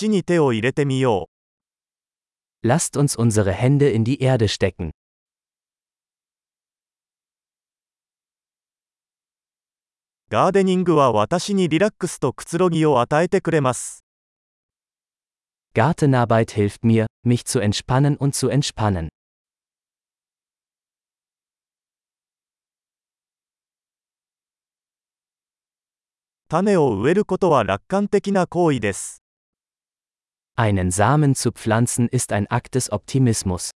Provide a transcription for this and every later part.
土に手を入れてみよ Lasst uns unsere Hände in die Erde stecken. う。ガーデニングは私にリラックスとくつろぎを与えてくれます。Gartenarbeit hilft mir, mich zu entspannen und zu entspannen. 種を植えることは楽観的な行為です。Einen Samen zu pflanzen ist ein Akt des Optimismus.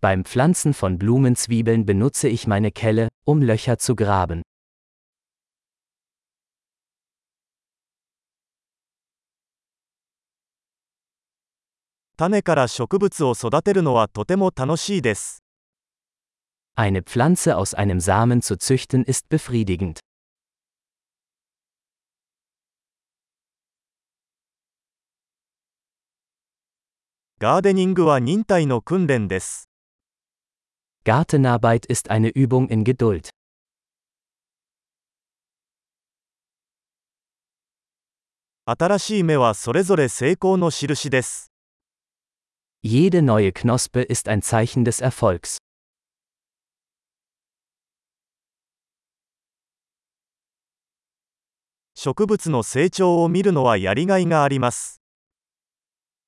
Beim Pflanzen von Blumenzwiebeln benutze ich meine Kelle, um Löcher zu graben. 種から植物を育てるのはとても楽しいです。Eine Pflanze aus einem Samen zu züchten ist befriedigend. ガーデニングは忍耐の訓練です。Gartenarbeit ist eine Übung in Geduld. 新しい芽はそれぞれ成功の印です。Jede neue Knospe ist ein Zeichen des Erfolgs. 植物の成長を見るのはやりがいがあります。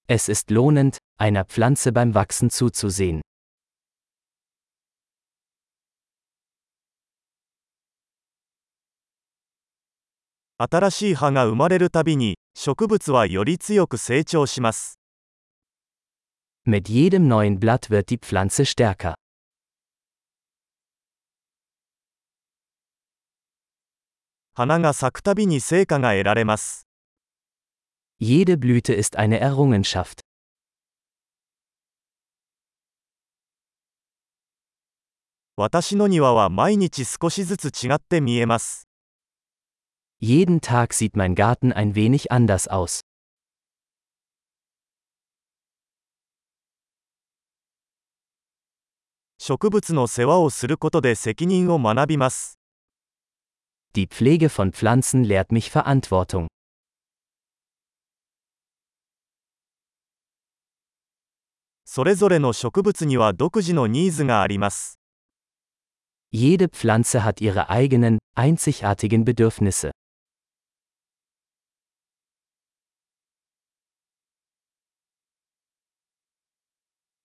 Es ist lohnend, einer Pflanze beim Wachsen zuzusehen. 新しい葉が生まれるたびに、植物はより強く成長します。 mit jedem neuen Blatt wird die Pflanze stärker. Jede Blüte ist eine Errungenschaft. Jeden Tag sieht mein Garten ein wenig anders aus. 植物の世話をすることで責任を学びます。Die Pflege von Pflanzen lehrt mich Verantwortung. それぞれの植物には独自のニーズがあります。Jede Pflanze hat ihre eigenen, einzigartigen Bedürfnisse.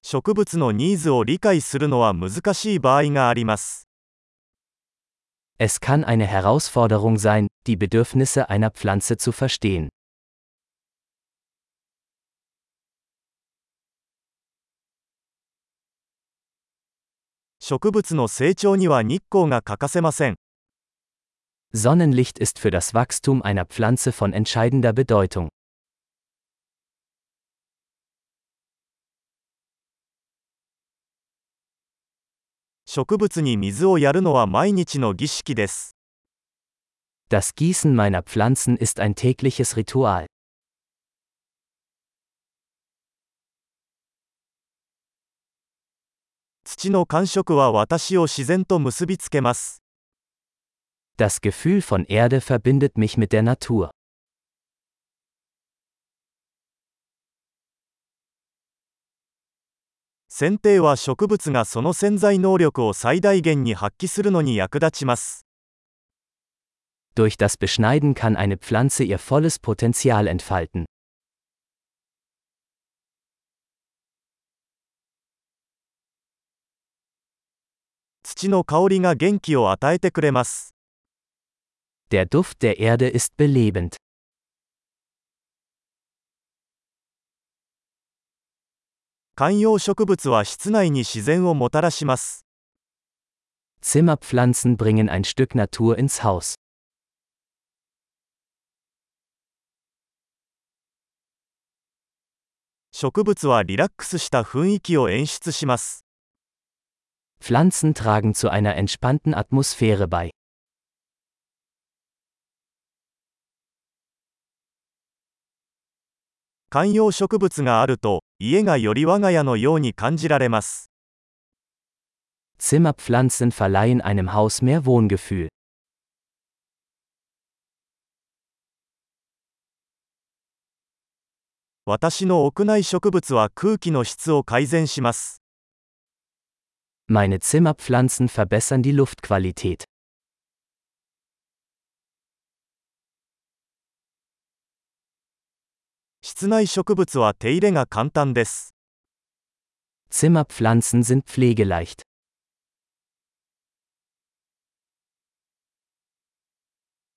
植物のニーズを理解するのは難しい場合があります。 Es kann eine Herausforderung sein, die Bedürfnisse einer Pflanze zu verstehen. 植物の成長には日光が欠かせません。 Sonnenlicht ist für das Wachstum einer Pflanze von entscheidender Bedeutung. 植物に水をやるのは毎日の儀式です。Das Gießen meiner Pflanzen ist ein tägliches Ritual. 土の感触は私を自然と結びつけます。Das Gefühl von Erde verbindet mich mit der Natur. 剪定は植物がその潜在能力を最大限に発揮するのに役立ちます。Durch das Beschneiden kann eine Pflanze ihr volles Potenzial entfalten. 土の香りが元気を与えてくれます。Der Duft der Erde ist belebend. 観葉植物は室内に自然をもたらします。Zimmerpflanzen bringen ein Stück Natur ins Haus. 植物はリラックスした雰囲気を演出します。Pflanzen tragen zu einer entspannten Atmosphäre bei. 観葉植物があると、家がより我が家のように感じられます。Zimmerpflanzen verleihen einem Haus mehr Wohngefühl. 私の屋内植物は空気の質を改善します。Meine Zimmerpflanzen verbessern die Luftqualität. 室内植物は手入れが簡単です。 Zimmerpflanzen sind pflegeleicht.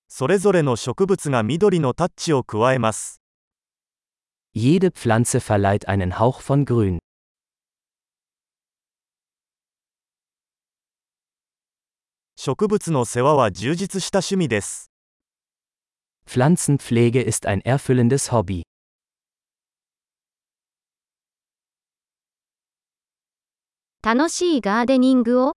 それぞれの植物が緑のタッチを加えます。 Jede Pflanze verleiht einen Hauch von Grün. 植物の世話は充実した趣味です。 Pflanzenpflege ist ein erfüllendes Hobby. 楽しいガーデニングを